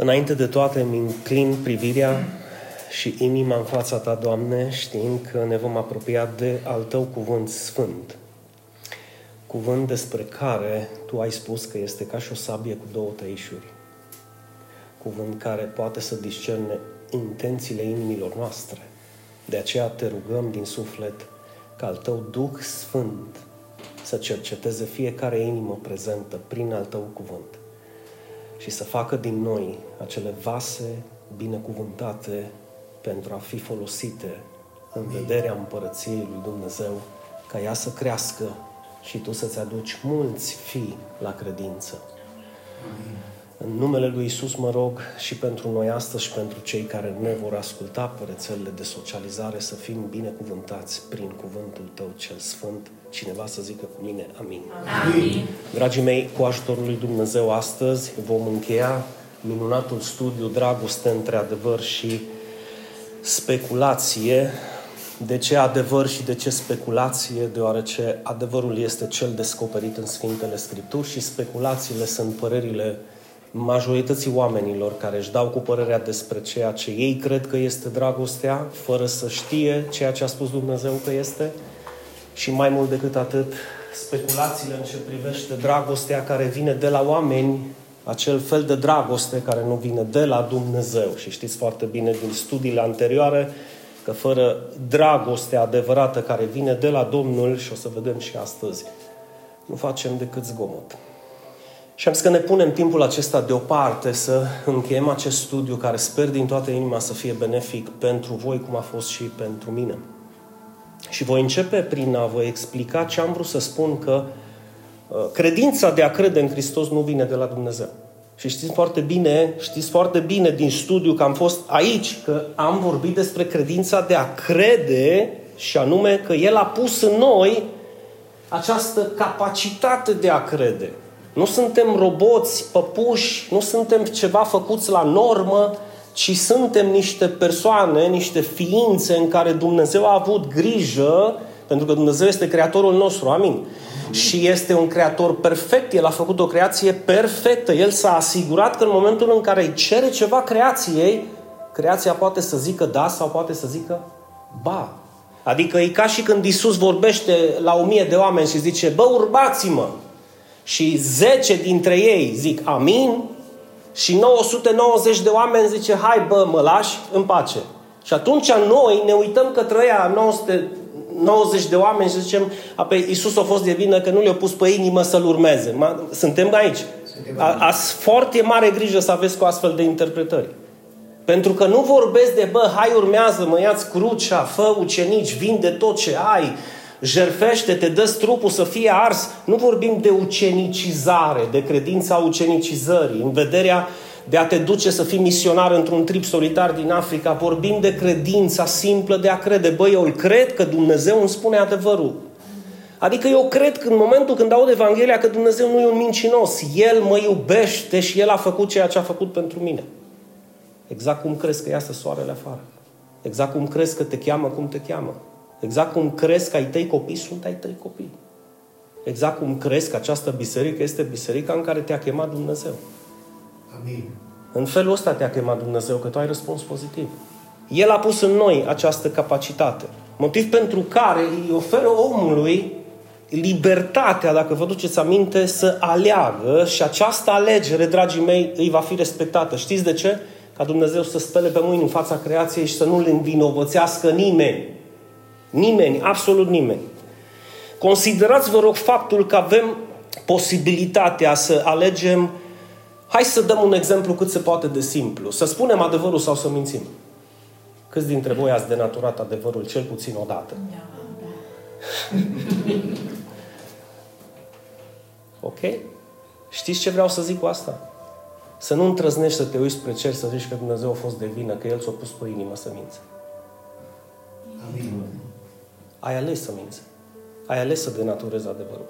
Înainte de toate îmi înclin privirea și inima în fața Ta, Doamne, știind că ne vom apropia de al Tău cuvânt sfânt. Cuvânt despre care Tu ai spus că este ca și o sabie cu două tăișuri. Cuvânt care poate să discerne intențiile inimilor noastre. De aceea te rugăm din suflet ca al Tău Duh Sfânt să cerceteze fiecare inimă prezentă prin al Tău cuvânt și să facă din noi acele vase binecuvântate pentru a fi folosite în vederea împărăției lui Dumnezeu, ca ea să crească și tu să-ți aduci mulți fii la credință. Amin. În numele lui Isus mă rog și pentru noi astăzi și pentru cei care ne vor asculta pe rețelele de socializare să fim binecuvântați prin cuvântul Tău cel Sfânt. Cineva să zică cu mine Amin. Amin. Dragii mei, cu ajutorul lui Dumnezeu astăzi vom încheia minunatul studiu Dragoste între adevăr și speculație. De ce adevăr și de ce speculație? Deoarece adevărul este cel descoperit în Sfintele Scripturi și speculațiile sunt părerile majorității oamenilor care își dau cu părerea despre ceea ce ei cred că este dragostea, fără să știe ceea ce a spus Dumnezeu că este și mai mult decât atât, speculațiile în ce privește dragostea care vine de la oameni, acel fel de dragoste care nu vine de la Dumnezeu. Și știți foarte bine din studiile anterioare că fără dragostea adevărată care vine de la Domnul, și o să vedem și astăzi, nu facem decât zgomot. Și am zis că ne punem timpul acesta deoparte să încheiem acest studiu care sper din toată inima să fie benefic pentru voi, cum a fost și pentru mine. Și voi începe prin a vă explica ce am vrut să spun că uh, credința de a crede în Hristos nu vine de la Dumnezeu. Și știți foarte bine, știți foarte bine din studiu că am fost aici, că am vorbit despre credința de a crede și anume că El a pus în noi această capacitate de a crede. Nu suntem roboți, păpuși, nu suntem ceva făcuți la normă, ci suntem niște persoane, niște ființe în care Dumnezeu a avut grijă, pentru că Dumnezeu este creatorul nostru, amin. amin. Și este un creator perfect, El a făcut o creație perfectă. El s-a asigurat că în momentul în care îi cere ceva creației, creația poate să zică da sau poate să zică ba. Adică e ca și când Isus vorbește la o mie de oameni și zice, bă, urbați-mă! și 10 dintre ei zic amin și 990 de oameni zice hai bă, mă lași în pace. Și atunci noi ne uităm către ea 990 de oameni și zicem, apoi Iisus a fost de vină că nu le-a pus pe inimă să-L urmeze. Suntem aici. Ați foarte mare grijă să aveți cu astfel de interpretări. Pentru că nu vorbesc de, bă, hai urmează, mă iați crucea, fă ucenici, vinde tot ce ai, jerfește, te dă trupul să fie ars. Nu vorbim de ucenicizare, de credința ucenicizării, în vederea de a te duce să fii misionar într-un trip solitar din Africa. Vorbim de credința simplă de a crede. Băi, eu îl cred că Dumnezeu îmi spune adevărul. Adică eu cred că în momentul când aud Evanghelia că Dumnezeu nu e un mincinos. El mă iubește și El a făcut ceea ce a făcut pentru mine. Exact cum crezi că iasă soarele afară. Exact cum crezi că te cheamă cum te cheamă. Exact cum crezi că ai tăi copii, sunt ai tăi copii. Exact cum crezi că această biserică este biserica în care te-a chemat Dumnezeu. Amin. În felul ăsta te-a chemat Dumnezeu, că tu ai răspuns pozitiv. El a pus în noi această capacitate. Motiv pentru care îi oferă omului libertatea, dacă vă duceți aminte, să aleagă și această alegere, dragii mei, îi va fi respectată. Știți de ce? Ca Dumnezeu să spele pe mâini în fața creației și să nu le învinovățească nimeni. Nimeni, absolut nimeni. Considerați, vă rog, faptul că avem posibilitatea să alegem Hai să dăm un exemplu cât se poate de simplu. Să spunem adevărul sau să mințim. Câți dintre voi ați denaturat adevărul cel puțin o dată? ok? Știți ce vreau să zic cu asta? Să nu întrăznești să te uiți spre cer să zici că Dumnezeu a fost de vină, că El ți-a pus pe inimă să minți. Amin. Ai ales să minți. Ai ales să denaturezi adevărul.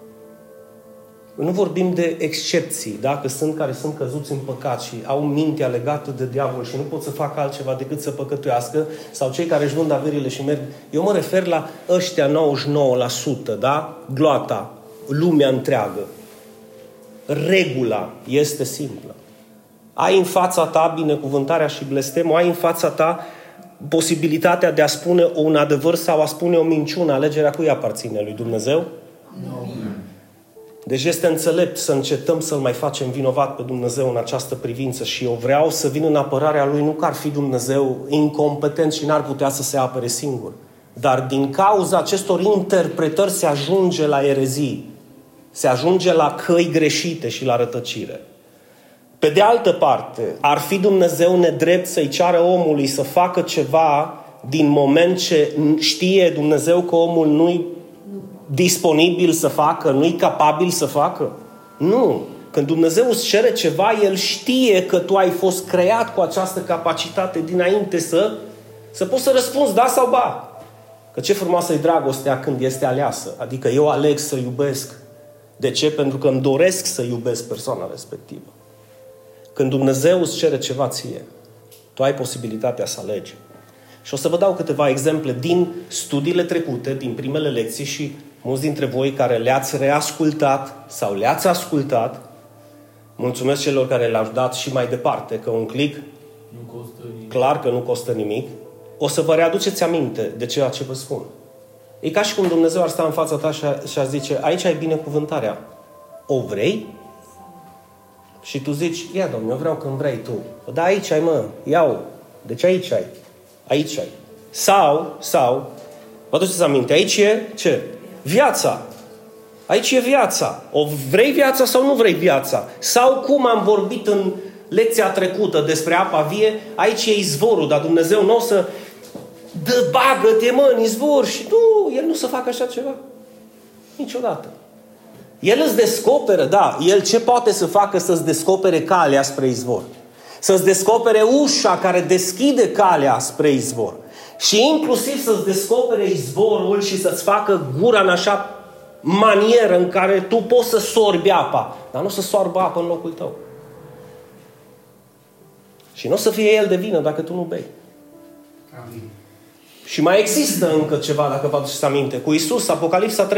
Nu vorbim de excepții, da? că sunt care sunt căzuți în păcat și au mintea legată de diavol și nu pot să facă altceva decât să păcătuiască, sau cei care își vând averile și merg. Eu mă refer la ăștia 99%, da? Gloata, lumea întreagă. Regula este simplă. Ai în fața ta binecuvântarea și blestemul, ai în fața ta posibilitatea de a spune un adevăr sau a spune o minciună. Alegerea cui aparține? Lui Dumnezeu? Nu. Deci este înțelept să încetăm să-L mai facem vinovat pe Dumnezeu în această privință și eu vreau să vin în apărarea Lui, nu că ar fi Dumnezeu incompetent și n-ar putea să se apere singur. Dar din cauza acestor interpretări se ajunge la erezii, se ajunge la căi greșite și la rătăcire. Pe de altă parte, ar fi Dumnezeu nedrept să-i ceară omului să facă ceva din moment ce știe Dumnezeu că omul nu-i disponibil să facă, nu-i capabil să facă? Nu. Când Dumnezeu îți cere ceva, El știe că tu ai fost creat cu această capacitate dinainte să, să poți să răspunzi da sau ba. Că ce frumoasă e dragostea când este aleasă. Adică eu aleg să iubesc. De ce? Pentru că îmi doresc să iubesc persoana respectivă. Când Dumnezeu îți cere ceva ție, tu ai posibilitatea să alegi. Și o să vă dau câteva exemple din studiile trecute, din primele lecții și mulți dintre voi care le-ați reascultat sau le-ați ascultat, mulțumesc celor care le-au dat și mai departe, că un click nu costă nimic. clar că nu costă nimic, o să vă readuceți aminte de ceea ce vă spun. E ca și cum Dumnezeu ar sta în fața ta și ar zice, aici ai binecuvântarea. O vrei? Și tu zici, ia domnule, eu vreau când vrei tu. Da, aici ai mă, iau. Deci aici ai. Aici ai. Sau, sau, vă aduceți aminte, aici e ce? Viața. Aici e viața. O vrei viața sau nu vrei viața? Sau cum am vorbit în lecția trecută despre apa vie, aici e izvorul, dar Dumnezeu nu o să dă bagă-te mă în izvor și nu, El nu să facă așa ceva. Niciodată. El îți descoperă, da, El ce poate să facă să-ți descopere calea spre izvor. Să-ți descopere ușa care deschide calea spre izvor. Și inclusiv să-ți descopere izvorul și să-ți facă gura în așa manieră în care tu poți să sorbi apa, dar nu să sorbă apă în locul tău. Și nu o să fie el de vină dacă tu nu bei. Amin. Și mai există încă ceva, dacă vă aduceți aminte. Cu Isus, Apocalipsa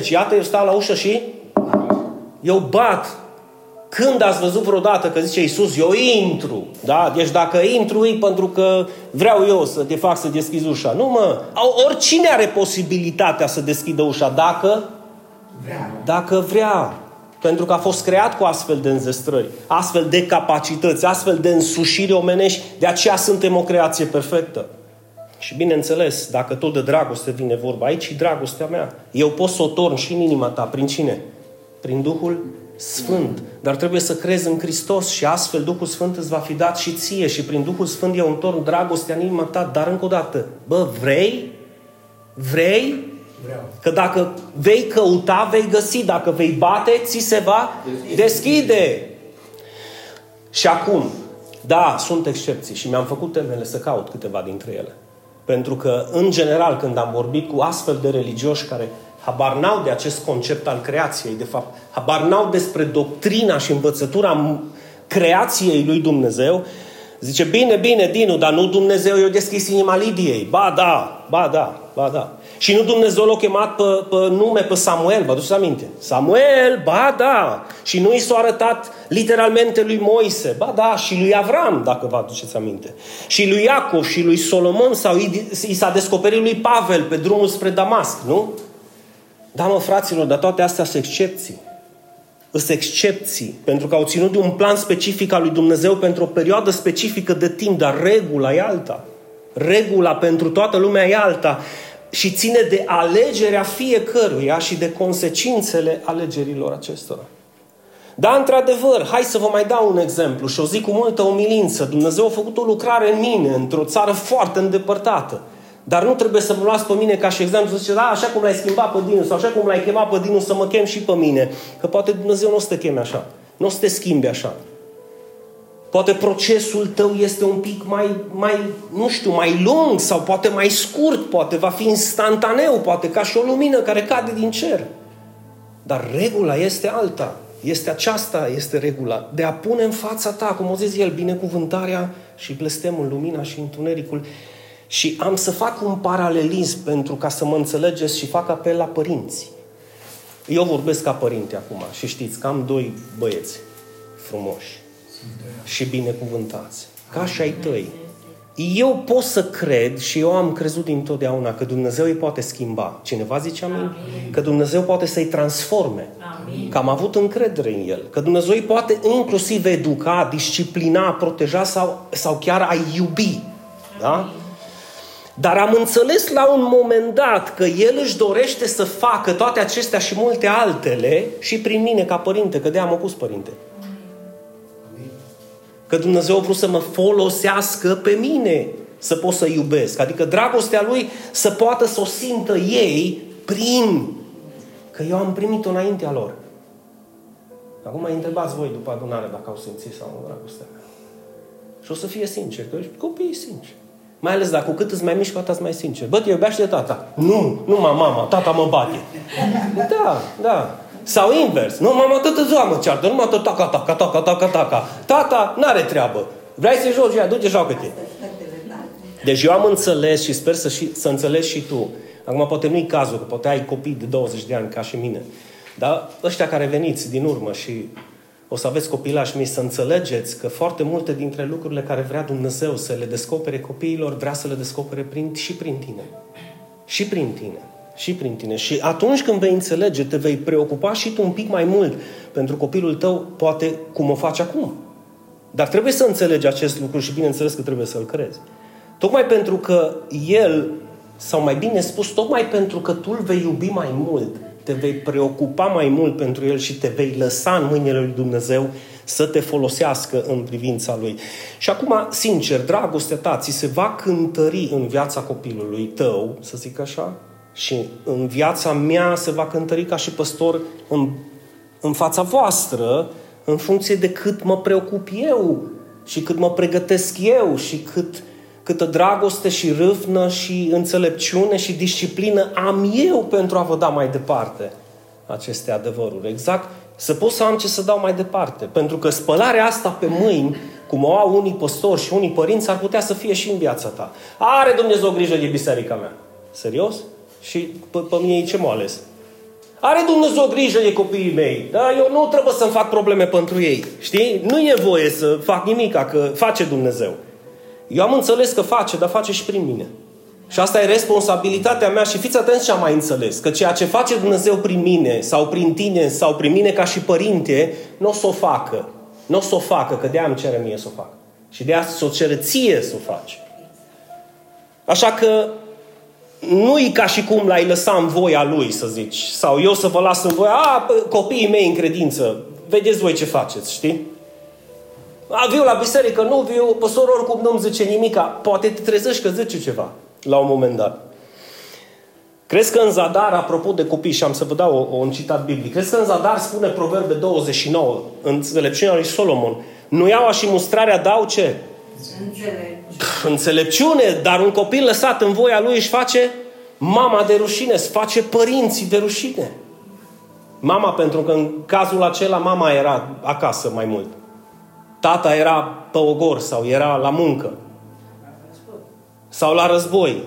3.20. Iată, eu stau la ușă și eu bat. Când ați văzut vreodată că zice Isus, eu intru, da? Deci dacă intru e pentru că vreau eu să te fac să deschizi ușa. Nu mă, oricine are posibilitatea să deschidă ușa dacă vrea. Dacă vrea. Pentru că a fost creat cu astfel de înzestrări, astfel de capacități, astfel de însușiri omenești. De aceea suntem o creație perfectă. Și bineînțeles, dacă tot de dragoste vine vorba aici, și dragostea mea. Eu pot să o torn și în inima ta. Prin cine? Prin Duhul Sfânt. Dar trebuie să crezi în Hristos și astfel Duhul Sfânt îți va fi dat și ție. Și prin Duhul Sfânt eu întorn dragostea în inima ta. Dar încă o dată, bă, vrei? Vrei? Vreau. Că dacă vei căuta, vei găsi. Dacă vei bate, ți se va deschide. deschide. Și acum, da, sunt excepții și mi-am făcut temele să caut câteva dintre ele. Pentru că, în general, când am vorbit cu astfel de religioși care habar n-au de acest concept al creației, de fapt, habar n-au despre doctrina și învățătura creației lui Dumnezeu, zice, bine, bine, Dinu, dar nu Dumnezeu i-a deschis inima Lidiei. Ba da, ba da, ba da. Și nu Dumnezeu l-a chemat pe, pe nume pe Samuel, vă aduceți aminte? Samuel, ba da. Și nu i s-a arătat literalmente lui Moise, ba da, și lui Avram, dacă vă aduceți aminte. Și lui Iacov și lui Solomon sau i s-a descoperit lui Pavel pe drumul spre Damasc, nu? Da, mă, fraților, dar toate astea sunt excepții. Sunt excepții, pentru că au ținut de un plan specific al lui Dumnezeu pentru o perioadă specifică de timp, dar regula e alta. Regula pentru toată lumea e alta și ține de alegerea fiecăruia și de consecințele alegerilor acestora. Dar, într-adevăr, hai să vă mai dau un exemplu și o zic cu multă umilință. Dumnezeu a făcut o lucrare în mine, într-o țară foarte îndepărtată. Dar nu trebuie să mă luați pe mine ca și exemplu, să ziceți, da, așa cum l-ai schimbat pe Dinu sau așa cum l-ai chemat pe Dinu să mă chem și pe mine. Că poate Dumnezeu nu o să te cheme așa. Nu o să te schimbi așa. Poate procesul tău este un pic mai, mai, nu știu, mai lung sau poate mai scurt, poate va fi instantaneu, poate ca și o lumină care cade din cer. Dar regula este alta. Este aceasta, este regula. De a pune în fața ta, cum o zis el, binecuvântarea și blestemul, lumina și întunericul. Și am să fac un paralelism pentru ca să mă înțelegeți și fac apel la părinți. Eu vorbesc ca părinte acum și știți că am doi băieți frumoși și binecuvântați, ca și ai tăi. Eu pot să cred și eu am crezut dintotdeauna că Dumnezeu îi poate schimba. Cineva zice amin? amin. Că Dumnezeu poate să-i transforme. Amin. Că am avut încredere în El. Că Dumnezeu îi poate inclusiv educa, disciplina, proteja sau, sau chiar a iubi. Da? Dar am înțeles la un moment dat că El își dorește să facă toate acestea și multe altele și prin mine ca părinte, că de-aia am pus părinte. Că Dumnezeu a vrut să mă folosească pe mine să pot să iubesc. Adică dragostea Lui să poată să o simtă ei prin că eu am primit-o înaintea lor. Acum mai întrebați voi după adunare dacă au simțit sau nu dragostea mea. Și o să fie sincer, că copiii sinceri. Mai ales dacă cu cât îți mai mici, cu atât mai sincer. Bă, te iubește tata. Nu, nu mama, tata mă bate. Da, da. Sau invers. Nu, mama, toată ziua mă ceartă. Nu mă tot taca, taca, taca, taca, taca. Tata n-are treabă. Vrei să joci, ia, du-te, joacă-te. Deci eu am înțeles și sper să, și, să înțelegi și tu. Acum poate nu-i cazul, că poate ai copii de 20 de ani ca și mine. Dar ăștia care veniți din urmă și o să aveți copilași mei să înțelegeți că foarte multe dintre lucrurile care vrea Dumnezeu să le descopere copiilor, vrea să le descopere prin, și prin tine. Și prin tine. Și prin tine. Și atunci când vei înțelege, te vei preocupa și tu un pic mai mult pentru copilul tău, poate cum o faci acum. Dar trebuie să înțelegi acest lucru și bineînțeles că trebuie să-l crezi. Tocmai pentru că el, sau mai bine spus, tocmai pentru că tu îl vei iubi mai mult, te vei preocupa mai mult pentru el și te vei lăsa în mâinile lui Dumnezeu să te folosească în privința lui. Și acum, sincer, dragostea ta ți se va cântări în viața copilului tău, să zic așa, și în viața mea se va cântări ca și păstor în, în fața voastră, în funcție de cât mă preocup eu și cât mă pregătesc eu și cât câtă dragoste și râvnă și înțelepciune și disciplină am eu pentru a vă da mai departe aceste adevăruri. Exact, să pot să am ce să dau mai departe. Pentru că spălarea asta pe mâini, cum o au unii păstori și unii părinți, ar putea să fie și în viața ta. Are Dumnezeu grijă de biserica mea. Serios? Și pe, pe mine ce m-a ales? Are Dumnezeu grijă de copiii mei. Da? Eu nu trebuie să-mi fac probleme pentru ei. Știi? Nu e voie să fac nimic, că face Dumnezeu. Eu am înțeles că face, dar face și prin mine. Și asta e responsabilitatea mea și fiți atenți ce am mai înțeles. Că ceea ce face Dumnezeu prin mine sau prin tine sau prin mine ca și părinte, nu o să o facă. Nu o să o facă, că de-aia îmi cere mie să o fac. Și de-aia să o cere ție să o faci. Așa că nu e ca și cum l-ai lăsa în voia lui, să zici. Sau eu să vă las în voia, a, copiii mei în credință, vedeți voi ce faceți, știi? A, viu la biserică, nu viu, păstorul oricum nu-mi zice nimica. Poate te trezești că zice ceva la un moment dat. Crezi că în Zadar, apropo de copii, și am să vă dau o, un citat biblic, crezi că în Zadar spune Proverbe 29, în înțelepciunea lui Solomon, nu iau și mustrarea dau ce? Înțelepciune. înțelepciune, dar un copil lăsat în voia lui își face mama de rușine, își face părinții de rușine. Mama, pentru că în cazul acela mama era acasă mai mult. Tata era pe ogor sau era la muncă. Sau la război.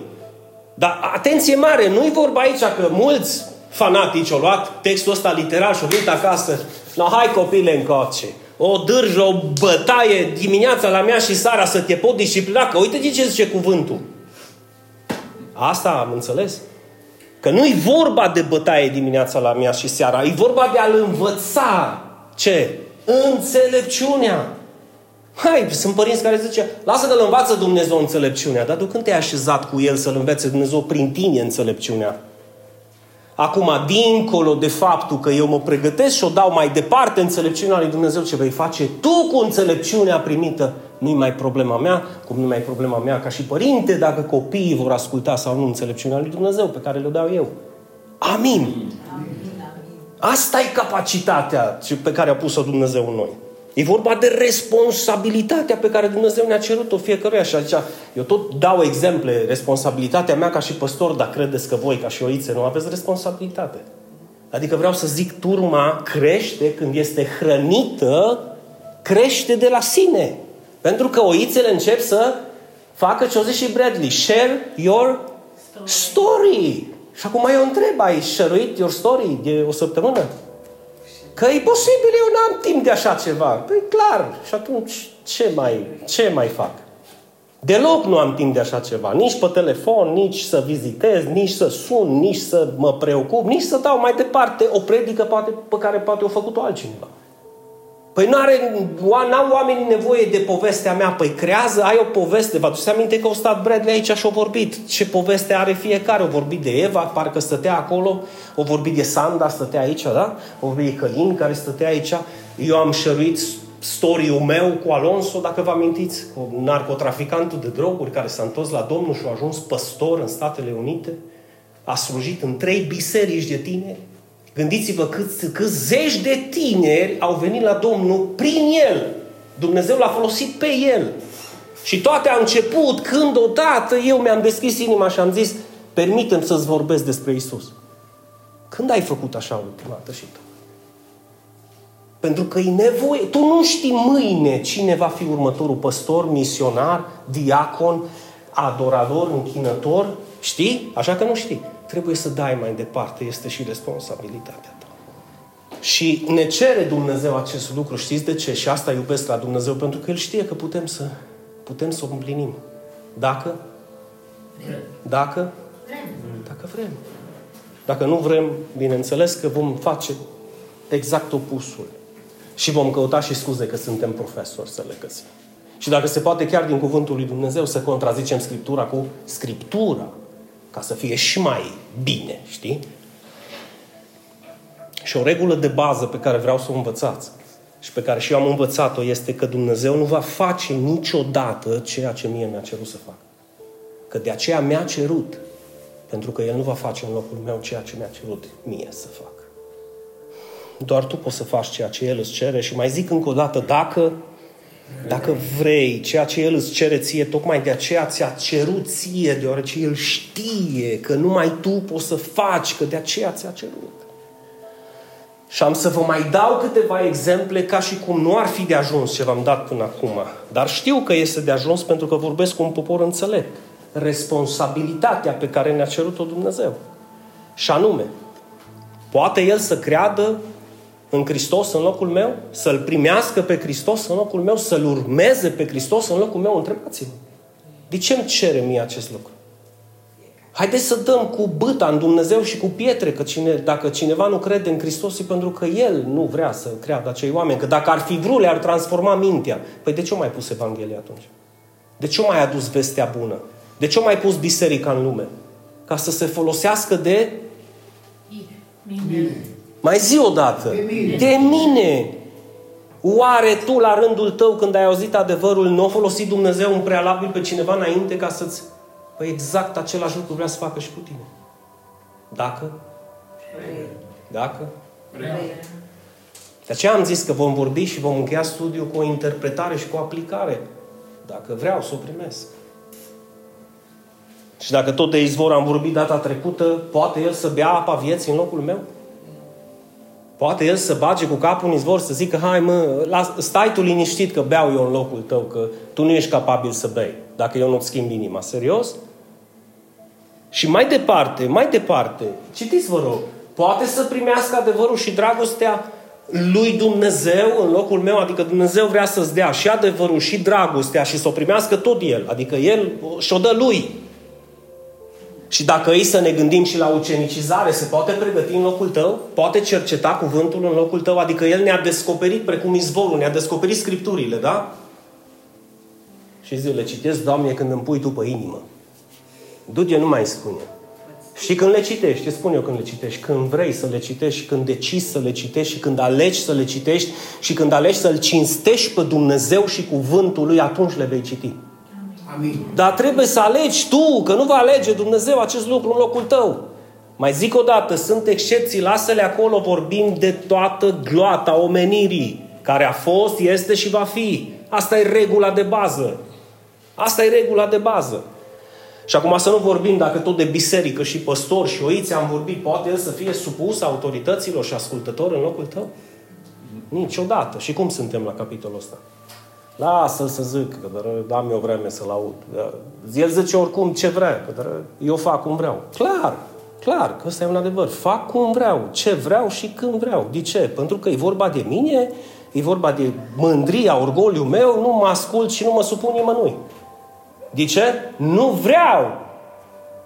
Dar atenție mare, nu-i vorba aici că mulți fanatici au luat textul ăsta literal și au venit acasă. No, hai copile încoace. O dârjă, o bătaie dimineața la mea și seara să te pot disciplina, că uite ce zice cuvântul. Asta am înțeles. Că nu-i vorba de bătaie dimineața la mea și seara, e vorba de a-l învăța. Ce? Înțelepciunea. Hai, sunt părinți care zice, lasă că îl învață Dumnezeu înțelepciunea. Dar tu când te-ai așezat cu el să-l învețe Dumnezeu prin tine înțelepciunea? Acum, dincolo de faptul că eu mă pregătesc și o dau mai departe înțelepciunea lui Dumnezeu, ce vei face tu cu înțelepciunea primită, nu-i mai problema mea, cum nu mai problema mea ca și părinte, dacă copiii vor asculta sau nu înțelepciunea lui Dumnezeu pe care le dau eu. Amin. Asta e capacitatea pe care a pus-o Dumnezeu în noi. E vorba de responsabilitatea pe care Dumnezeu ne-a cerut-o fiecăruia. Și aici eu tot dau exemple, responsabilitatea mea ca și păstor, dar credeți că voi ca și oițe nu aveți responsabilitate. Adică vreau să zic, turma crește când este hrănită, crește de la sine. Pentru că oițele încep să facă ce o zice și Bradley, share your story. story. Și acum eu întreb, ai share your story de o săptămână? Că e posibil, eu n-am timp de așa ceva. Păi clar. Și atunci ce mai, ce mai fac? Deloc nu am timp de așa ceva. Nici pe telefon, nici să vizitez, nici să sun, nici să mă preocup, nici să dau mai departe o predică poate, pe care poate o făcut-o altcineva. Păi n-are, n-au oamenii nevoie de povestea mea. Păi creează, ai o poveste. Vă aduceți aminte că o stat Bradley aici și-a vorbit. Ce poveste are fiecare. O vorbit de Eva, parcă stătea acolo. O vorbit de Sanda, stătea aici, da? O vorbit de Călin, care stătea aici. Eu am șăruit story-ul meu cu Alonso, dacă vă amintiți, cu narcotraficantul de droguri care s-a întors la Domnul și a ajuns păstor în Statele Unite. A slujit în trei biserici de tineri Gândiți-vă câți, câți zeci de tineri au venit la Domnul prin el. Dumnezeu l-a folosit pe el. Și toate au început când odată eu mi-am deschis inima și am zis, permitem să-ți vorbesc despre Isus. Când ai făcut așa ultima dată și tu? Pentru că e nevoie. Tu nu știi mâine cine va fi următorul păstor, misionar, diacon, adorador, închinător. Știi? Așa că nu știi trebuie să dai mai departe, este și responsabilitatea ta. Și ne cere Dumnezeu acest lucru, știți de ce? Și asta iubesc la Dumnezeu, pentru că El știe că putem să, putem să o împlinim. Dacă? Dacă? Dacă vrem. Dacă nu vrem, bineînțeles că vom face exact opusul. Și vom căuta și scuze că suntem profesori să le găsim. Și dacă se poate chiar din cuvântul lui Dumnezeu să contrazicem Scriptura cu Scriptura, ca să fie și mai bine, știi? Și o regulă de bază pe care vreau să o învățați și pe care și eu am învățat-o este că Dumnezeu nu va face niciodată ceea ce mie mi-a cerut să fac. Că de aceea mi-a cerut. Pentru că El nu va face în locul meu ceea ce mi-a cerut mie să fac. Doar tu poți să faci ceea ce El îți cere și mai zic încă o dată, dacă dacă vrei ceea ce El îți cere ție, tocmai de aceea ți-a cerut ție, deoarece El știe că numai tu poți să faci, că de aceea ți-a cerut. Și am să vă mai dau câteva exemple ca și cum nu ar fi de ajuns ce v-am dat până acum. Dar știu că este de ajuns pentru că vorbesc cu un popor înțelept. Responsabilitatea pe care ne-a cerut-o Dumnezeu. Și anume, poate El să creadă în Hristos în locul meu, să-L primească pe Hristos în locul meu, să-L urmeze pe Hristos în locul meu, întrebați-vă. De ce îmi cere mie acest lucru? Haideți să dăm cu băta în Dumnezeu și cu pietre, că cine, dacă cineva nu crede în Hristos e pentru că El nu vrea să creadă acei oameni. Că dacă ar fi vrut, le-ar transforma mintea. Păi de ce o mai pus Evanghelia atunci? De ce o mai adus vestea bună? De ce o mai pus biserica în lume? Ca să se folosească de... Mine. Mai zi o dată. De mine. De mine. Oare tu, la rândul tău, când ai auzit adevărul, nu a folosit Dumnezeu în prealabil pe cineva înainte ca să-ți... Păi exact același lucru vrea să facă și cu tine. Dacă? Dacă? De aceea am zis că vom vorbi și vom încheia studiul cu o interpretare și cu o aplicare. Dacă vreau să o primesc. Și dacă tot de izvor am vorbit data trecută, poate el să bea apa vieții în locul meu? Poate el să bage cu capul în izvor, să zică, hai mă, las, stai tu liniștit că beau eu în locul tău, că tu nu ești capabil să bei, dacă eu nu-ți schimb inima. Serios? Și mai departe, mai departe, citiți vă rog, poate să primească adevărul și dragostea lui Dumnezeu în locul meu, adică Dumnezeu vrea să-ți dea și adevărul și dragostea și să o primească tot El, adică El și-o dă lui. Și dacă îi să ne gândim și la ucenicizare, se poate pregăti în locul tău? Poate cerceta cuvântul în locul tău? Adică El ne-a descoperit precum izvorul, ne-a descoperit scripturile, da? Și zi, le citesc, Doamne, când îmi pui Tu pe inimă. Du-te, nu mai spune. Și când le citești, ce spun eu când le citești? Când vrei să le citești și când decizi să le citești și când alegi să le citești și când alegi să-L cinstești pe Dumnezeu și cuvântul Lui, atunci le vei citi. Amin. Dar trebuie să alegi tu, că nu va alege Dumnezeu acest lucru în locul tău. Mai zic o dată, sunt excepții, lasă-le acolo, vorbim de toată gloata omenirii, care a fost, este și va fi. Asta e regula de bază. Asta e regula de bază. Și acum să nu vorbim dacă tot de biserică și păstori și oiți am vorbit, poate el să fie supus autorităților și ascultător în locul tău? Niciodată. Și cum suntem la capitolul ăsta? Lasă-l să zic, că dar am eu vreme să-l aud. El zice oricum ce vrea, că dar eu fac cum vreau. Clar, Clar, că ăsta e un adevăr. Fac cum vreau, ce vreau și când vreau. De ce? Pentru că e vorba de mine, e vorba de mândria, orgoliu meu, nu mă ascult și nu mă supun nimănui. De ce? Nu vreau.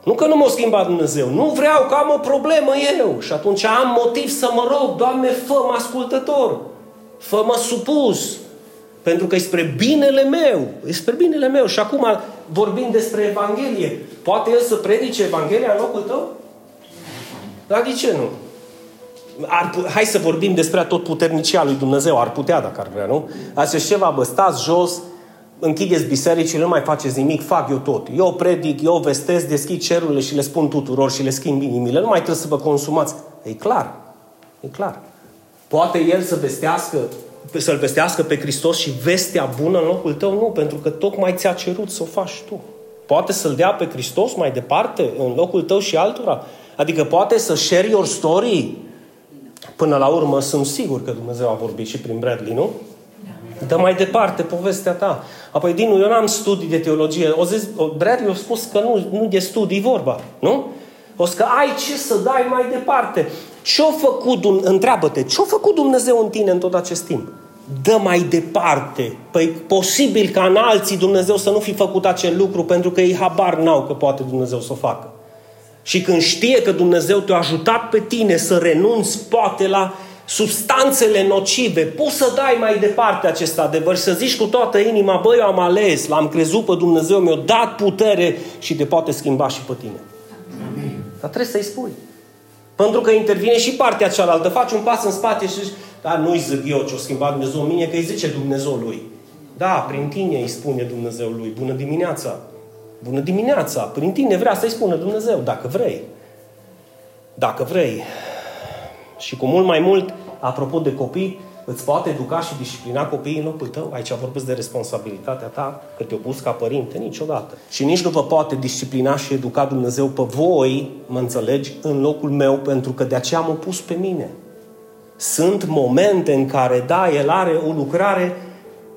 Nu că nu m-a schimbat Dumnezeu. Nu vreau că am o problemă eu. Și atunci am motiv să mă rog, Doamne, fă-mă ascultător. Fă-mă supus. Pentru că e spre binele meu. E spre binele meu. Și acum vorbim despre Evanghelie. Poate El să predice Evanghelia în locul tău? Dar de ce nu? Ar, hai să vorbim despre tot puternicia lui Dumnezeu. Ar putea dacă ar vrea, nu? Așa ceva, bă, stați jos, închideți bisericile, nu mai faceți nimic, fac eu tot. Eu predic, eu vestesc, deschid cerurile și le spun tuturor și le schimb inimile. Nu mai trebuie să vă consumați. E clar. E clar. Poate El să vestească să-L vestească pe Hristos și vestea bună în locul tău? Nu, pentru că tocmai ți-a cerut să o faci tu. Poate să-L dea pe Hristos mai departe, în locul tău și altora. Adică poate să share your story. Până la urmă sunt sigur că Dumnezeu a vorbit și prin Bradley, nu? Dă mai departe povestea ta. Apoi, din nou, eu n-am studii de teologie. O zis, Bradley a spus că nu, nu de studii vorba, nu? O să că ai ce să dai mai departe. Ce-a făcut, întreabă-te, ce-a făcut Dumnezeu în tine în tot acest timp? Dă mai departe. Păi posibil ca în alții Dumnezeu să nu fi făcut acel lucru pentru că ei habar n-au că poate Dumnezeu să o facă. Și când știe că Dumnezeu te-a ajutat pe tine să renunți poate la substanțele nocive, poți să dai mai departe acest adevăr, să zici cu toată inima, băi, eu am ales, l-am crezut pe Dumnezeu, mi-a dat putere și te poate schimba și pe tine. Amin. Dar trebuie să-i spui. Pentru că intervine și partea cealaltă. Faci un pas în spate și zici, da, nu-i zic eu ce-o schimbat Dumnezeu în mine, că îi zice Dumnezeu lui. Da, prin tine îi spune Dumnezeu lui, bună dimineața. Bună dimineața, prin tine vrea să-i spună Dumnezeu, dacă vrei. Dacă vrei. Și cu mult mai mult, apropo de copii, îți poate educa și disciplina copiii în locul tău. Aici vorbesc de responsabilitatea ta, că te-o pus ca părinte, niciodată. Și nici nu vă poate disciplina și educa Dumnezeu pe voi, mă înțelegi, în locul meu, pentru că de aceea m-a pus pe mine. Sunt momente în care, da, El are o lucrare,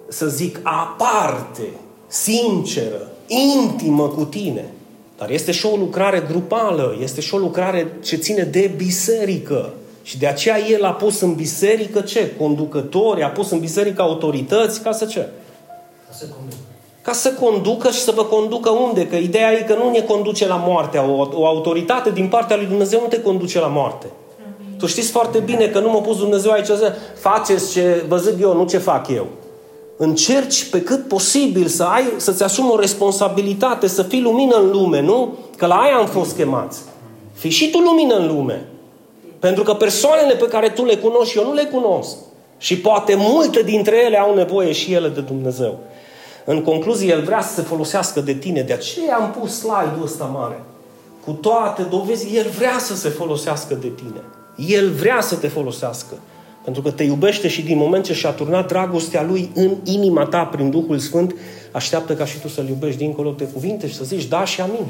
să zic, aparte, sinceră, intimă cu tine. Dar este și o lucrare grupală, este și o lucrare ce ține de biserică. Și de aceea el a pus în biserică ce? Conducători, a pus în biserică autorități, ca să ce? Ca să conducă. Ca să conducă și să vă conducă unde? Că ideea e că nu ne conduce la moarte. O, o autoritate din partea lui Dumnezeu nu te conduce la moarte. Amin. Tu știți foarte bine că nu m-a pus Dumnezeu aici să faceți ce vă zic eu, nu ce fac eu. Încerci pe cât posibil să ai, să-ți asumi o responsabilitate, să fii lumină în lume, nu? Că la aia am fost chemați. Fii și tu lumină în lume. Pentru că persoanele pe care tu le cunoști, eu nu le cunosc. Și poate multe dintre ele au nevoie și ele de Dumnezeu. În concluzie, El vrea să se folosească de tine. De aceea am pus slide-ul ăsta mare. Cu toate dovezi, El vrea să se folosească de tine. El vrea să te folosească. Pentru că te iubește și din moment ce și-a turnat dragostea Lui în inima ta prin Duhul Sfânt, așteaptă ca și tu să-L iubești dincolo de cuvinte și să zici da și amin.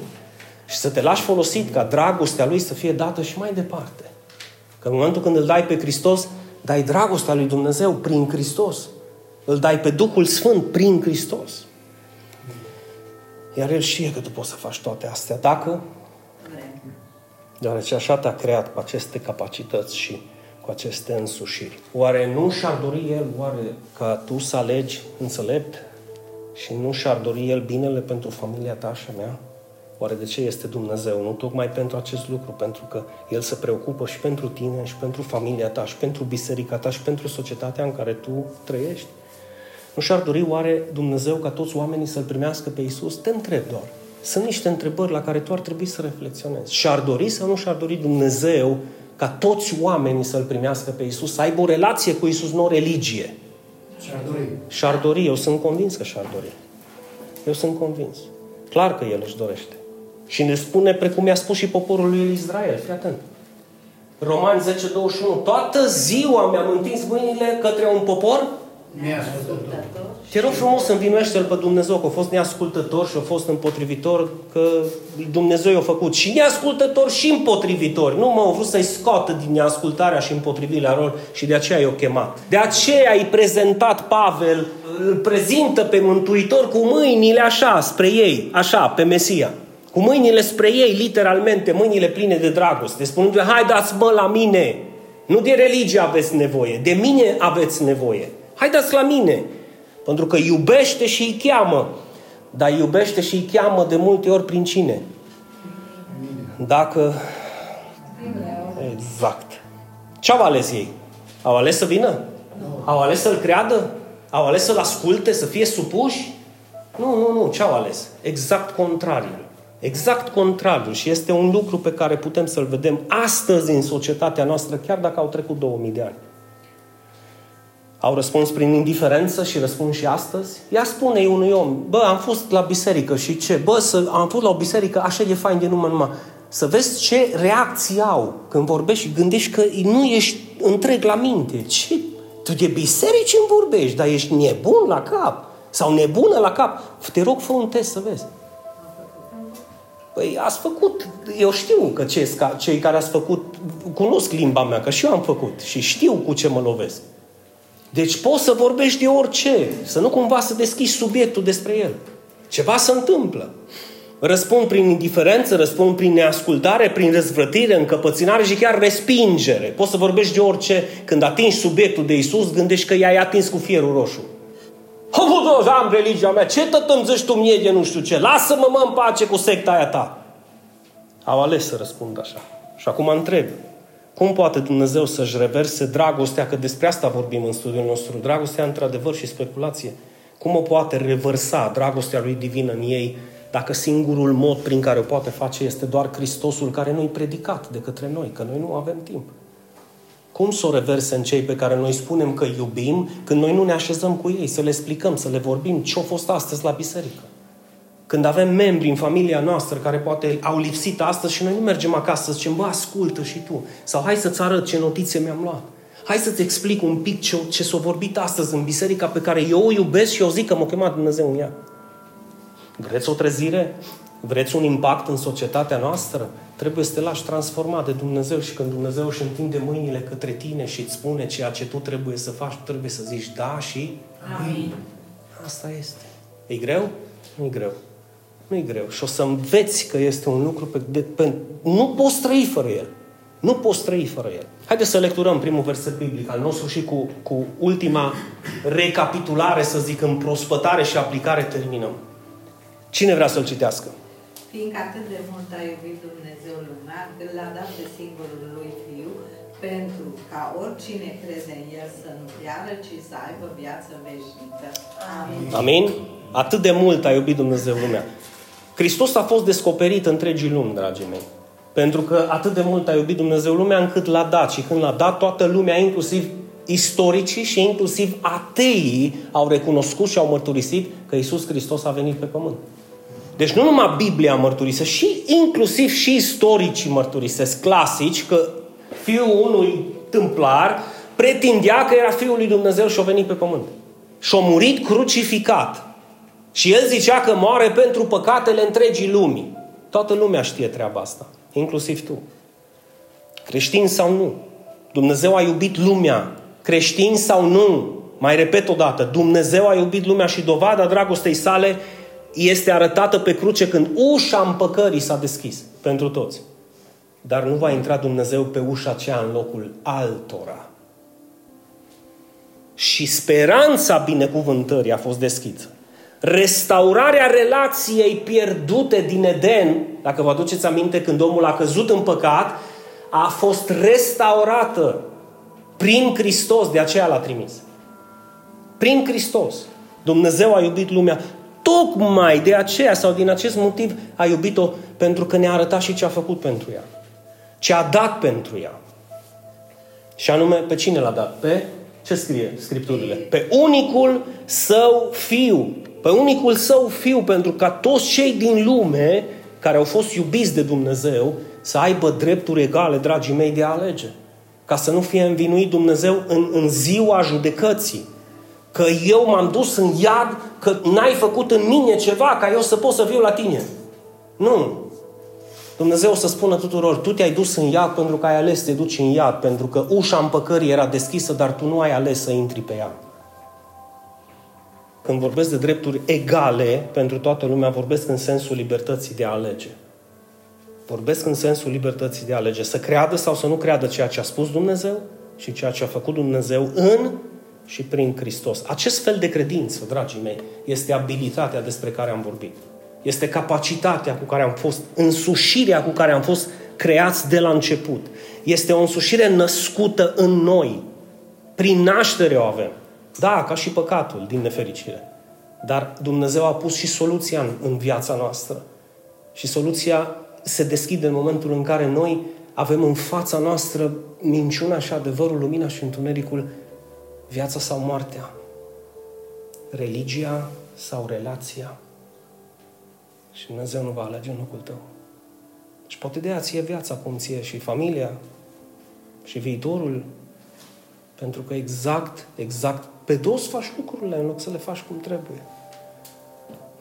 Și să te lași folosit ca dragostea Lui să fie dată și mai departe. Că în momentul când îl dai pe Hristos, dai dragostea lui Dumnezeu prin Hristos. Îl dai pe Duhul Sfânt prin Hristos. Iar El știe că tu poți să faci toate astea. Dacă? Deoarece așa te-a creat cu aceste capacități și cu aceste însușiri. Oare nu și-ar dori El, oare ca tu să alegi înțelept și nu și-ar dori El binele pentru familia ta și a mea? Oare de ce este Dumnezeu? Nu tocmai pentru acest lucru, pentru că El se preocupă și pentru tine, și pentru familia ta, și pentru biserica ta, și pentru societatea în care tu trăiești. Nu și-ar dori oare Dumnezeu ca toți oamenii să-L primească pe Isus? Te întreb doar. Sunt niște întrebări la care tu ar trebui să reflexionezi. Și-ar dori sau nu și-ar dori Dumnezeu ca toți oamenii să-L primească pe Isus, să aibă o relație cu Isus, nu o religie? Și-ar dori. Și-ar dori. Eu sunt convins că și-ar dori. Eu sunt convins. Clar că El își dorește. Și ne spune, precum i-a spus și poporul lui Israel. Fii atent. Romani 10, 21. Toată ziua mi-am întins mâinile către un popor te rog frumos să învinuiește-L pe Dumnezeu că a fost neascultător și a fost împotrivitor, că Dumnezeu i-a făcut și neascultător și împotrivitor. Nu m-au vrut să-i scoată din neascultarea și împotrivirea lor și de aceea i-a chemat. De aceea i prezentat Pavel, îl prezintă pe Mântuitor cu mâinile așa, spre ei, așa, pe Mesia. Cu mâinile spre ei, literalmente, mâinile pline de dragoste, spunând hai dați mă la mine, nu de religie aveți nevoie, de mine aveți nevoie. Haideți la mine, pentru că iubește și îi cheamă, dar iubește și îi cheamă de multe ori prin cine? Dacă... Exact. Ce au ales ei? Au ales să vină? Au ales să-L creadă? Au ales să-L asculte, să fie supuși? Nu, nu, nu. Ce au ales? Exact contrariul. Exact contrariul. Și este un lucru pe care putem să-l vedem astăzi în societatea noastră, chiar dacă au trecut 2000 de ani. Au răspuns prin indiferență și răspund și astăzi? Ia spune unui om, bă, am fost la biserică și ce? Bă, să, am fost la o biserică, așa e fain de numai numai. Să vezi ce reacții au când vorbești și gândești că nu ești întreg la minte. Ce? Tu de biserici îmi vorbești, dar ești nebun la cap. Sau nebună la cap. Te rog, fă un test să vezi. Păi ați făcut, eu știu că cei care ați făcut, cunosc limba mea, că și eu am făcut și știu cu ce mă lovesc. Deci poți să vorbești de orice, să nu cumva să deschizi subiectul despre el. Ceva se întâmplă. Răspund prin indiferență, răspund prin neascultare, prin răzvrătire, încăpățânare și chiar respingere. Poți să vorbești de orice, când atingi subiectul de Isus, gândești că i-ai atins cu fierul roșu. Am religia mea, ce tot îmi zici tu mie de nu știu ce? Lasă-mă mă în pace cu secta aia ta. Au ales să răspund așa. Și acum întreb, cum poate Dumnezeu să-și reverse dragostea, că despre asta vorbim în studiul nostru, dragostea într-adevăr și speculație. Cum o poate reversa dragostea lui divină în ei dacă singurul mod prin care o poate face este doar Hristosul care nu-i predicat de către noi, că noi nu avem timp. Cum să o reverse în cei pe care noi spunem că iubim când noi nu ne așezăm cu ei, să le explicăm, să le vorbim ce a fost astăzi la biserică? Când avem membri în familia noastră care poate au lipsit astăzi și noi nu mergem acasă să zicem, bă, ascultă și tu. Sau hai să-ți arăt ce notițe mi-am luat. Hai să-ți explic un pic ce, ce s-a vorbit astăzi în biserica pe care eu o iubesc și eu zic că m-a chemat Dumnezeu în ea. Vreți o trezire? Vreți un impact în societatea noastră? Trebuie să te lași transformat de Dumnezeu și când Dumnezeu își întinde mâinile către tine și îți spune ceea ce tu trebuie să faci, tu trebuie să zici da și Amin. Asta este. E greu? Nu e greu. Nu e greu. Și o să înveți că este un lucru pe, de, pe, nu poți trăi fără el. Nu poți trăi fără el. Haideți să lecturăm primul verset biblic al nostru și cu, cu ultima recapitulare, să zic, în prospătare și aplicare terminăm. Cine vrea să-l citească? Fiindcă atât de mult a iubit Dumnezeu lumea, că l-a dat pe singurul lui Fiu, pentru ca oricine crede în El să nu piară, ci să aibă viață veșnică. Amin. Amin? Atât de mult a iubit Dumnezeu lumea. Hristos a fost descoperit întregii lumi, dragii mei. Pentru că atât de mult a iubit Dumnezeu lumea încât l-a dat. Și când l-a dat, toată lumea, inclusiv istoricii și inclusiv ateii, au recunoscut și au mărturisit că Isus Hristos a venit pe pământ. Deci nu numai Biblia mărturisă, și inclusiv și istoricii mărturisesc, clasici, că fiul unui tâmplar pretindea că era Fiul lui Dumnezeu și a venit pe pământ. Și a murit crucificat. Și el zicea că moare pentru păcatele întregii lumii. Toată lumea știe treaba asta, inclusiv tu. Creștin sau nu. Dumnezeu a iubit lumea. Creștin sau nu. Mai repet o dată. Dumnezeu a iubit lumea și dovada dragostei sale este arătată pe cruce când ușa împăcării s-a deschis pentru toți. Dar nu va intra Dumnezeu pe ușa aceea în locul altora. Și speranța binecuvântării a fost deschisă. Restaurarea relației pierdute din Eden, dacă vă aduceți aminte când omul a căzut în păcat, a fost restaurată prin Hristos, de aceea l-a trimis. Prin Hristos. Dumnezeu a iubit lumea tocmai de aceea sau din acest motiv a iubit-o pentru că ne-a arătat și ce a făcut pentru ea. Ce a dat pentru ea. Și anume, pe cine l-a dat? Pe, ce scrie Scripturile? Pe unicul său fiu. Pe unicul său fiu, pentru ca toți cei din lume care au fost iubiți de Dumnezeu să aibă drepturi egale, dragii mei, de a alege. Ca să nu fie învinuit Dumnezeu în, în ziua judecății. Că eu m-am dus în iad, că n-ai făcut în mine ceva ca eu să pot să viu la tine. Nu. Dumnezeu o să spună tuturor, tu te-ai dus în iad pentru că ai ales să te duci în iad, pentru că ușa împăcării era deschisă, dar tu nu ai ales să intri pe ea. Când vorbesc de drepturi egale pentru toată lumea, vorbesc în sensul libertății de a alege. Vorbesc în sensul libertății de a alege. Să creadă sau să nu creadă ceea ce a spus Dumnezeu și ceea ce a făcut Dumnezeu în și prin Hristos. Acest fel de credință, dragii mei, este abilitatea despre care am vorbit. Este capacitatea cu care am fost, însușirea cu care am fost creați de la început. Este o însușire născută în noi. Prin naștere o avem. Da, ca și păcatul, din nefericire. Dar Dumnezeu a pus și soluția în, în viața noastră. Și soluția se deschide în momentul în care noi avem în fața noastră minciuna și adevărul, lumina și întunericul, viața sau moartea, religia sau relația. Și Dumnezeu nu va alege în locul tău. Și poate de aia ție viața cum ție și familia și viitorul, pentru că exact, exact pe dos faci lucrurile în loc să le faci cum trebuie.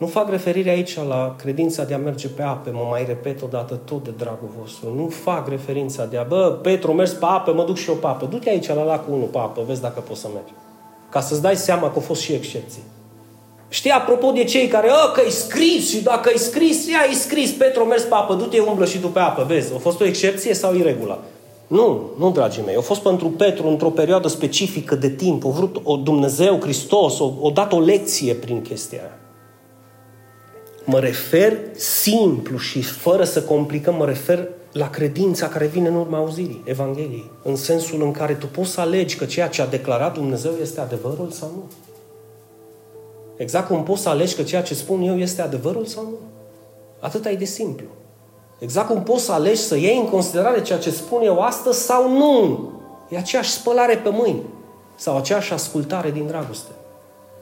Nu fac referire aici la credința de a merge pe ape, mă mai repet odată tot de dragul vostru. Nu fac referința de a, bă, Petru, mers pe apă, mă duc și eu pe apă. Du-te aici la lacul 1 pe apă, vezi dacă poți să mergi. Ca să-ți dai seama că au fost și excepții. Știi, apropo de cei care, ă, că e scris și dacă e scris, ia, e scris, Petru, mers pe apă, du-te, umblă și tu pe apă, vezi, a fost o excepție sau e regulă? Nu, nu, dragii mei. A fost pentru Petru într-o perioadă specifică de timp. A vrut o Dumnezeu, Hristos, o, o dat o lecție prin chestia aia. Mă refer simplu și fără să complicăm, mă refer la credința care vine în urma auzirii Evangheliei. În sensul în care tu poți să alegi că ceea ce a declarat Dumnezeu este adevărul sau nu. Exact cum poți să alegi că ceea ce spun eu este adevărul sau nu. Atât e de simplu. Exact cum poți să alegi să iei în considerare ceea ce spun eu astăzi sau nu. E aceeași spălare pe mâini sau aceeași ascultare din dragoste.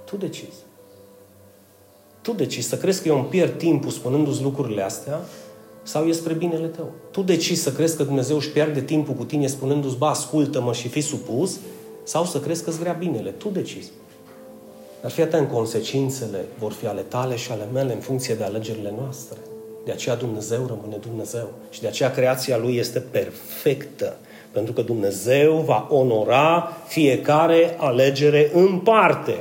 Tu decizi. Tu decizi să crezi că eu îmi pierd timpul spunându-ți lucrurile astea sau e spre binele tău. Tu decizi să crezi că Dumnezeu își pierde timpul cu tine spunându-ți, ba, ascultă-mă și fi supus, sau să crezi că îți vrea binele. Tu decizi. Dar fii atent, consecințele vor fi ale tale și ale mele în funcție de alegerile noastre. De aceea Dumnezeu rămâne Dumnezeu. Și de aceea creația Lui este perfectă. Pentru că Dumnezeu va onora fiecare alegere în parte.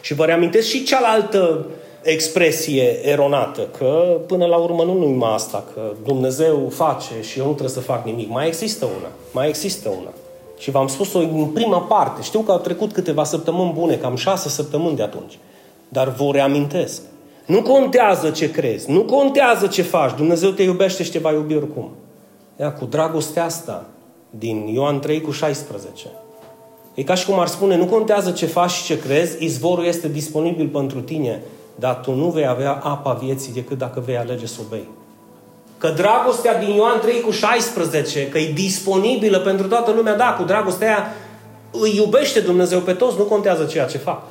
Și vă reamintesc și cealaltă expresie eronată, că până la urmă nu numai asta, că Dumnezeu face și eu nu trebuie să fac nimic. Mai există una. Mai există una. Și v-am spus-o în prima parte. Știu că au trecut câteva săptămâni bune, cam șase săptămâni de atunci. Dar vă reamintesc. Nu contează ce crezi, nu contează ce faci. Dumnezeu te iubește și te va iubi oricum. Ia, cu dragostea asta din Ioan 3 cu 16. E ca și cum ar spune, nu contează ce faci și ce crezi, izvorul este disponibil pentru tine, dar tu nu vei avea apa vieții decât dacă vei alege să o bei. Că dragostea din Ioan 3 cu 16, că e disponibilă pentru toată lumea, da, cu dragostea aia îi iubește Dumnezeu pe toți, nu contează ceea ce fac.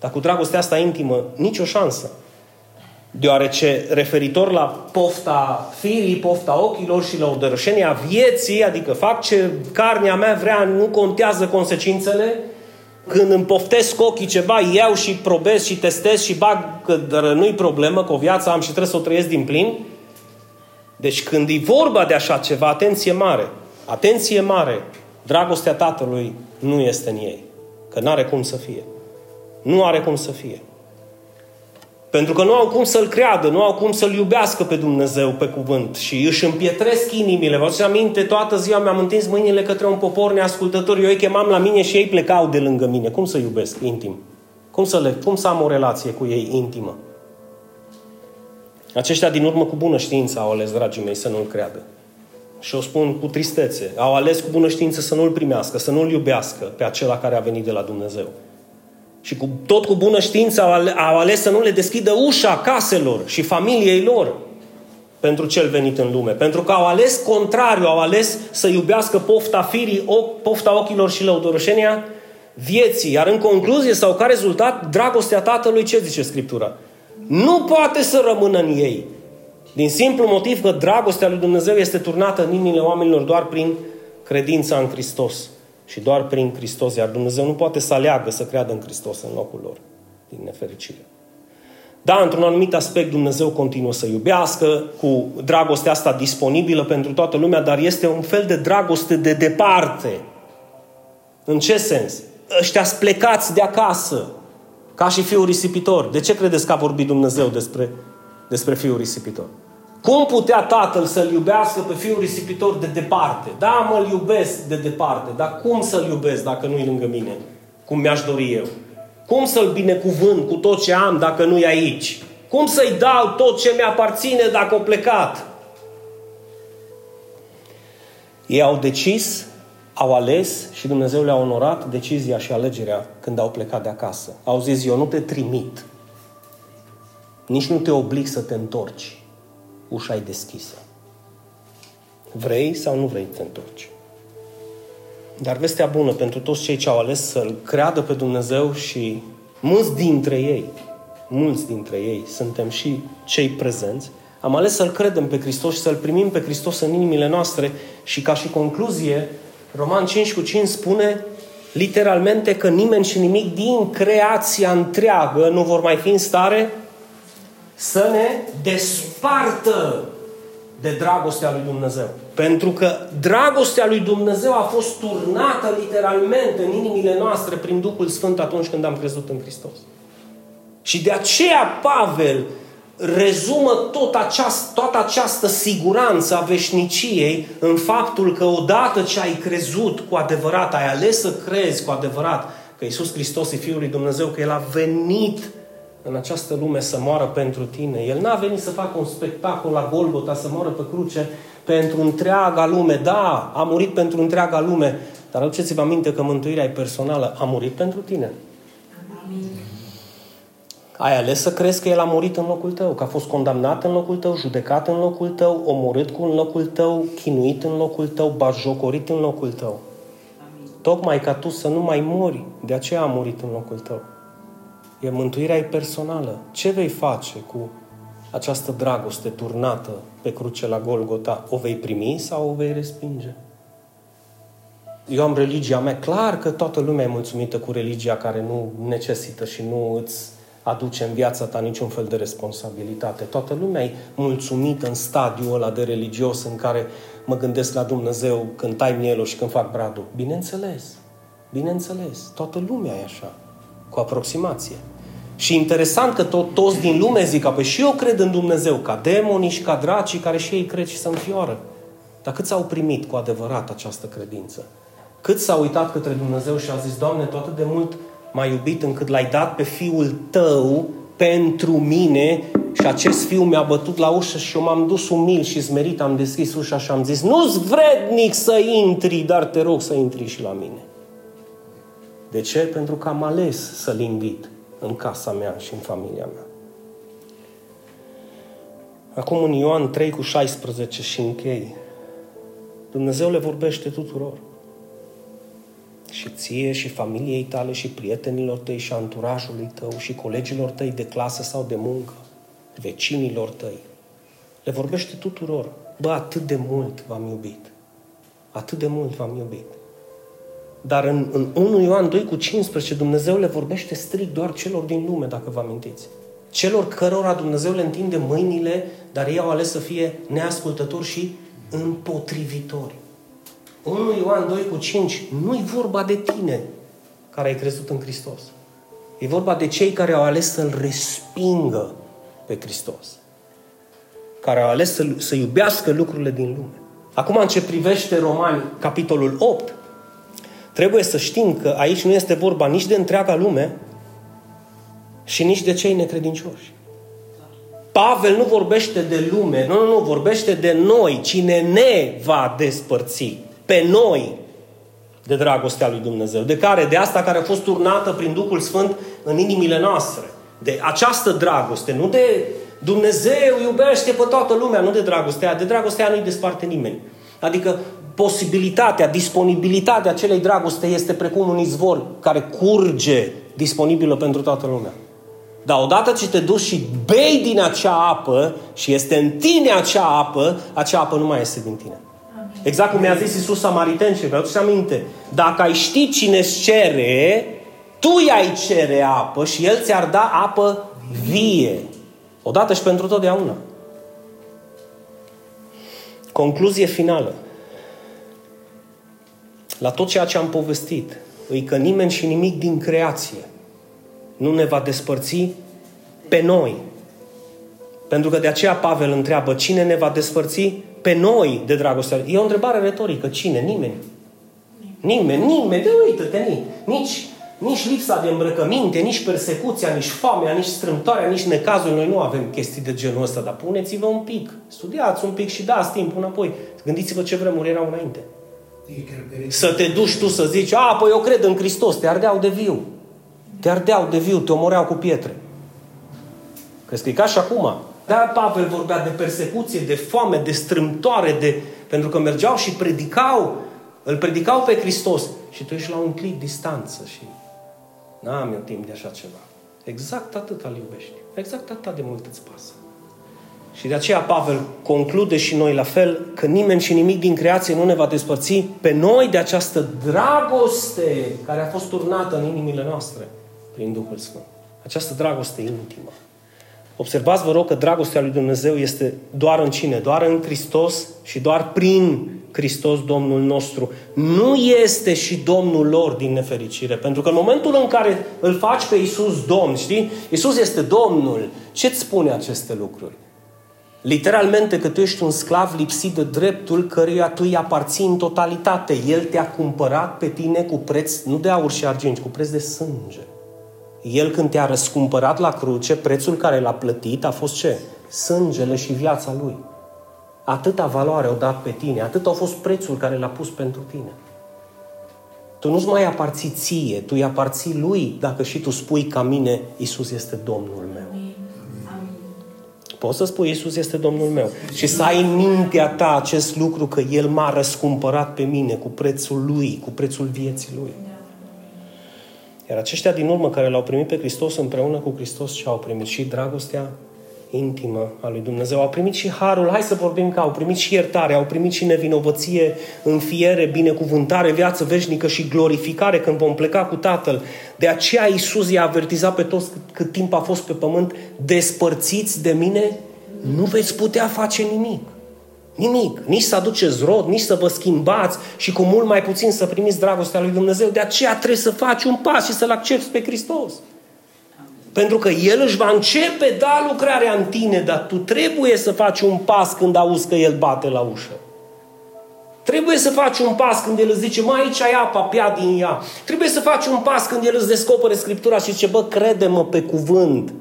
Dar cu dragostea asta intimă, nicio șansă. Deoarece referitor la pofta firii, pofta ochilor și la o dărășenia vieții, adică fac ce carnea mea vrea, nu contează consecințele, când îmi poftesc ochii ceva, iau și probez și testez și bag că nu-i problemă, că o viață am și trebuie să o trăiesc din plin, deci când e vorba de așa ceva, atenție mare, atenție mare, dragostea Tatălui nu este în ei. Că nu are cum să fie. Nu are cum să fie. Pentru că nu au cum să-L creadă, nu au cum să-L iubească pe Dumnezeu pe cuvânt și își împietresc inimile. Vă aminte, toată ziua mi-am întins mâinile către un popor neascultător, eu îi chemam la mine și ei plecau de lângă mine. Cum să iubesc intim? Cum să, le, cum să am o relație cu ei intimă? Aceștia din urmă cu bună știință au ales, dragii mei, să nu-L creadă. Și o spun cu tristețe. Au ales cu bună știință să nu-L primească, să nu-L iubească pe acela care a venit de la Dumnezeu. Și cu, tot cu bună știință au, ale, au ales să nu le deschidă ușa caselor și familiei lor pentru cel venit în lume. Pentru că au ales contrariu, au ales să iubească pofta firii, pofta ochilor și lăudoroșenia vieții. Iar în concluzie sau ca rezultat, dragostea Tatălui, ce zice Scriptura? nu poate să rămână în ei. Din simplu motiv că dragostea lui Dumnezeu este turnată în inimile oamenilor doar prin credința în Hristos. Și doar prin Hristos. Iar Dumnezeu nu poate să aleagă să creadă în Hristos în locul lor. Din nefericire. Da, într-un anumit aspect Dumnezeu continuă să iubească cu dragostea asta disponibilă pentru toată lumea, dar este un fel de dragoste de departe. În ce sens? Ăștia plecați de acasă, ca și fiul risipitor. De ce credeți că a vorbit Dumnezeu despre, despre fiul risipitor? Cum putea tatăl să-l iubească pe fiul risipitor de departe? Da, mă-l iubesc de departe, dar cum să-l iubesc dacă nu-i lângă mine? Cum mi-aș dori eu. Cum să-l binecuvânt cu tot ce am dacă nu-i aici? Cum să-i dau tot ce mi-aparține dacă o plecat? Ei au decis, au ales și Dumnezeu le-a onorat decizia și alegerea când au plecat de acasă. Au zis, eu nu te trimit, nici nu te oblig să te întorci. Ușa e deschisă. Vrei sau nu vrei să te întorci? Dar vestea bună pentru toți cei ce au ales să-L creadă pe Dumnezeu și mulți dintre ei, mulți dintre ei suntem și cei prezenți, am ales să-L credem pe Hristos și să-L primim pe Hristos în inimile noastre și ca și concluzie, Roman 5 cu 5 spune literalmente că nimeni și nimic din creația întreagă nu vor mai fi în stare să ne despartă de dragostea lui Dumnezeu. Pentru că dragostea lui Dumnezeu a fost turnată literalmente în inimile noastre prin Duhul Sfânt atunci când am crezut în Hristos. Și de aceea Pavel rezumă tot aceast, toată această siguranță a veșniciei în faptul că odată ce ai crezut cu adevărat, ai ales să crezi cu adevărat că Isus Hristos e Fiul lui Dumnezeu, că El a venit în această lume să moară pentru tine. El n-a venit să facă un spectacol la Golgota, să moară pe cruce pentru întreaga lume. Da, a murit pentru întreaga lume, dar aduceți-vă aminte că mântuirea e personală. A murit pentru tine. Amin. Ai ales să crezi că El a murit în locul tău, că a fost condamnat în locul tău, judecat în locul tău, omorât cu în locul tău, chinuit în locul tău, bajocorit în locul tău. Amin. Tocmai ca tu să nu mai mori, de aceea a murit în locul tău. E mântuirea e personală. Ce vei face cu această dragoste turnată pe cruce la Golgota? O vei primi sau o vei respinge? Eu am religia mea. Clar că toată lumea e mulțumită cu religia care nu necesită și nu îți aduce în viața ta niciun fel de responsabilitate. Toată lumea e mulțumită în stadiul ăla de religios în care mă gândesc la Dumnezeu când tai mielul și când fac bradul. Bineînțeles, bineînțeles, toată lumea e așa, cu aproximație. Și interesant că tot, toți din lume zic că păi și eu cred în Dumnezeu, ca demonii și ca dracii care și ei cred și se înfioară. Dar cât s-au primit cu adevărat această credință? Cât s-au uitat către Dumnezeu și a zis, Doamne, tot atât de mult m-ai iubit încât l-ai dat pe Fiul Tău pentru mine și acest fiu mi-a bătut la ușă și eu m-am dus umil și zmerit, am deschis ușa și am zis, nu-ți vrednic să intri, dar te rog să intri și la mine. De ce? Pentru că am ales să-L invit în casa mea și în familia mea. Acum în Ioan 3 cu 16 și închei. Dumnezeu le vorbește tuturor. Și ție și familiei tale și prietenilor tăi și anturajului tău și colegilor tăi de clasă sau de muncă, vecinilor tăi. Le vorbește tuturor. Bă, atât de mult v-am iubit. Atât de mult v-am iubit. Dar în, în 1 Ioan 2 cu 15 Dumnezeu le vorbește strict doar celor din lume, dacă vă amintiți. Celor cărora Dumnezeu le întinde mâinile, dar ei au ales să fie neascultători și împotrivitori. 1 Ioan 2 cu 5 nu-i vorba de tine care ai crezut în Hristos. E vorba de cei care au ales să-L respingă pe Hristos. Care au ales să, să iubească lucrurile din lume. Acum, în ce privește Romani, capitolul 8, Trebuie să știm că aici nu este vorba nici de întreaga lume și nici de cei necredincioși. Pavel nu vorbește de lume, nu, nu, nu, vorbește de noi, cine ne va despărți pe noi de dragostea lui Dumnezeu. De care? De asta care a fost turnată prin Duhul Sfânt în inimile noastre. De această dragoste, nu de Dumnezeu iubește pe toată lumea, nu de dragostea. De dragostea nu-i desparte nimeni. Adică posibilitatea, disponibilitatea acelei dragoste este precum un izvor care curge disponibilă pentru toată lumea. Dar odată ce te duci și bei din acea apă și este în tine acea apă, acea apă nu mai este din tine. Exact cum mi-a zis Iisus Samaritenci, vreau să aminte. Dacă ai ști cine îți cere, tu i-ai cere apă și El ți-ar da apă vie. Odată și pentru totdeauna. Concluzie finală la tot ceea ce am povestit, îi că nimeni și nimic din creație nu ne va despărți pe noi, Pentru că de aceea Pavel întreabă, cine ne va despărți pe noi de dragostea E o întrebare retorică. Cine? Nimeni. Nimeni, nimeni. De uită-te, nici, nici lipsa de îmbrăcăminte, nici persecuția, nici foamea, nici strâmtoarea, nici necazul. Noi nu avem chestii de genul ăsta, dar puneți-vă un pic. Studiați un pic și dați timp înapoi. Gândiți-vă ce vremuri erau înainte. Să te duci tu să zici, a, păi eu cred în Hristos, te ardeau de viu. Te ardeau de viu, te omoreau cu pietre. Crezi că e ca și acum. Dar Pavel vorbea de persecuție, de foame, de strâmtoare, de... pentru că mergeau și predicau, îl predicau pe Hristos. Și tu ești la un clip distanță și n-am eu timp de așa ceva. Exact atât îl iubești. Exact atât de mult îți pasă. Și de aceea Pavel conclude și noi la fel că nimeni și nimic din creație nu ne va despărți pe noi de această dragoste care a fost turnată în inimile noastre prin Duhul Sfânt. Această dragoste intimă. Observați, vă rog, că dragostea lui Dumnezeu este doar în cine? Doar în Hristos și doar prin Hristos Domnul nostru. Nu este și Domnul lor din nefericire. Pentru că în momentul în care îl faci pe Iisus Domn, știi? Iisus este Domnul. Ce-ți spune aceste lucruri? Literalmente că tu ești un sclav lipsit de dreptul căruia tu îi aparții în totalitate. El te-a cumpărat pe tine cu preț, nu de aur și argint, cu preț de sânge. El când te-a răscumpărat la cruce, prețul care l-a plătit a fost ce? Sângele și viața Lui. Atâta valoare au dat pe tine, atât a fost prețul care l-a pus pentru tine. Tu nu-ți mai aparții ție, tu îi aparții Lui dacă și tu spui ca mine, Isus este Domnul meu. Poți să spui, Iisus este Domnul meu. Și să ai în mintea ta acest lucru că El m-a răscumpărat pe mine cu prețul Lui, cu prețul vieții Lui. Iar aceștia din urmă care l-au primit pe Hristos împreună cu Hristos ce au primit? Și dragostea intimă a lui Dumnezeu. Au primit și harul, hai să vorbim că au primit și iertare, au primit și nevinovăție, înfiere, binecuvântare, viață veșnică și glorificare când vom pleca cu Tatăl. De aceea Iisus i-a avertizat pe toți cât, cât timp a fost pe pământ, despărțiți de mine, nu veți putea face nimic. Nimic. Nici să aduceți rod, nici să vă schimbați și cu mult mai puțin să primiți dragostea lui Dumnezeu. De aceea trebuie să faci un pas și să-L accepti pe Hristos. Pentru că El își va începe, da, lucrarea în tine, dar tu trebuie să faci un pas când auzi că El bate la ușă. Trebuie să faci un pas când El îți zice, mai aici ai apa, pia din ea. Trebuie să faci un pas când El îți descopere Scriptura și zice, bă, crede-mă pe cuvânt.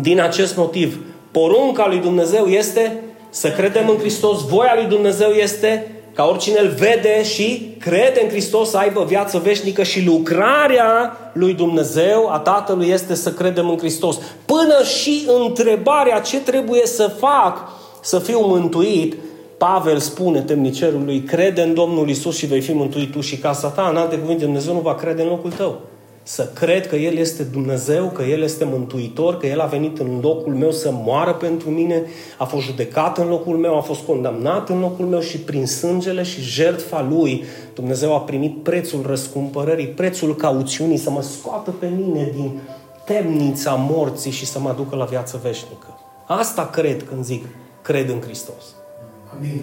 Din acest motiv, porunca lui Dumnezeu este să credem în Hristos. Voia lui Dumnezeu este ca oricine îl vede și crede în Hristos să aibă viață veșnică și lucrarea lui Dumnezeu, a Tatălui, este să credem în Hristos. Până și întrebarea ce trebuie să fac să fiu mântuit, Pavel spune temnicerului, crede în Domnul Isus și vei fi mântuit tu și casa ta. În alte cuvinte, Dumnezeu nu va crede în locul tău să cred că El este Dumnezeu, că El este Mântuitor, că El a venit în locul meu să moară pentru mine, a fost judecat în locul meu, a fost condamnat în locul meu și prin sângele și jertfa Lui Dumnezeu a primit prețul răscumpărării, prețul cauțiunii să mă scoată pe mine din temnița morții și să mă aducă la viață veșnică. Asta cred când zic, cred în Hristos. Amin.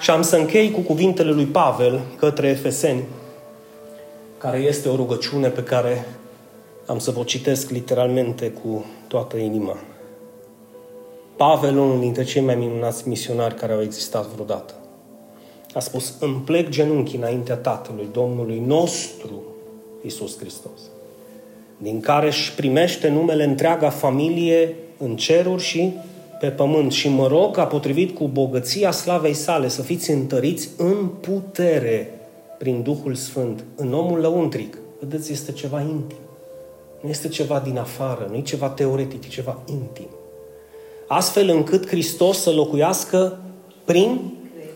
Și am să închei cu cuvintele lui Pavel către Efeseni, care este o rugăciune pe care am să vă citesc literalmente cu toată inima. Pavel, unul dintre cei mai minunați misionari care au existat vreodată, a spus, îmi plec genunchi înaintea Tatălui, Domnului nostru, Isus Hristos, din care își primește numele întreaga familie în ceruri și pe pământ și mă rog ca potrivit cu bogăția slavei sale să fiți întăriți în putere prin Duhul Sfânt, în omul lăuntric, vedeți, este ceva intim. Nu este ceva din afară, nu e ceva teoretic, e ceva intim. Astfel încât Hristos să locuiască prin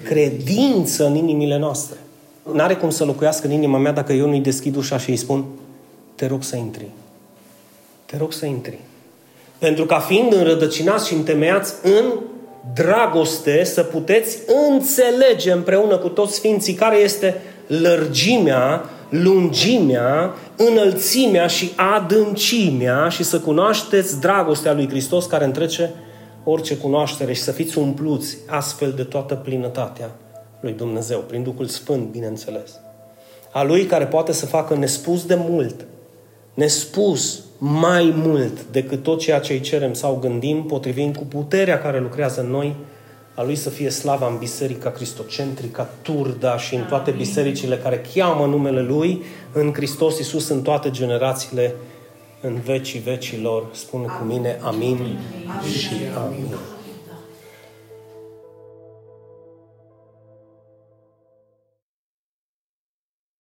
credință în inimile noastre. N-are cum să locuiască în inima mea dacă eu nu-i deschid ușa și îi spun te rog să intri. Te rog să intri. Pentru ca fiind înrădăcinați și întemeiați în dragoste, să puteți înțelege împreună cu toți Sfinții care este lărgimea, lungimea, înălțimea și adâncimea și să cunoașteți dragostea lui Hristos care întrece orice cunoaștere și să fiți umpluți astfel de toată plinătatea lui Dumnezeu, prin Duhul Sfânt, bineînțeles. A Lui care poate să facă nespus de mult, nespus mai mult decât tot ceea ce îi cerem sau gândim, potrivim cu puterea care lucrează în noi, a Lui să fie slava în Biserica Cristocentrică, Turda și în toate bisericile care cheamă numele Lui, în Hristos Iisus, în toate generațiile, în vecii vecilor. Spune cu mine, amin, amin. și amin.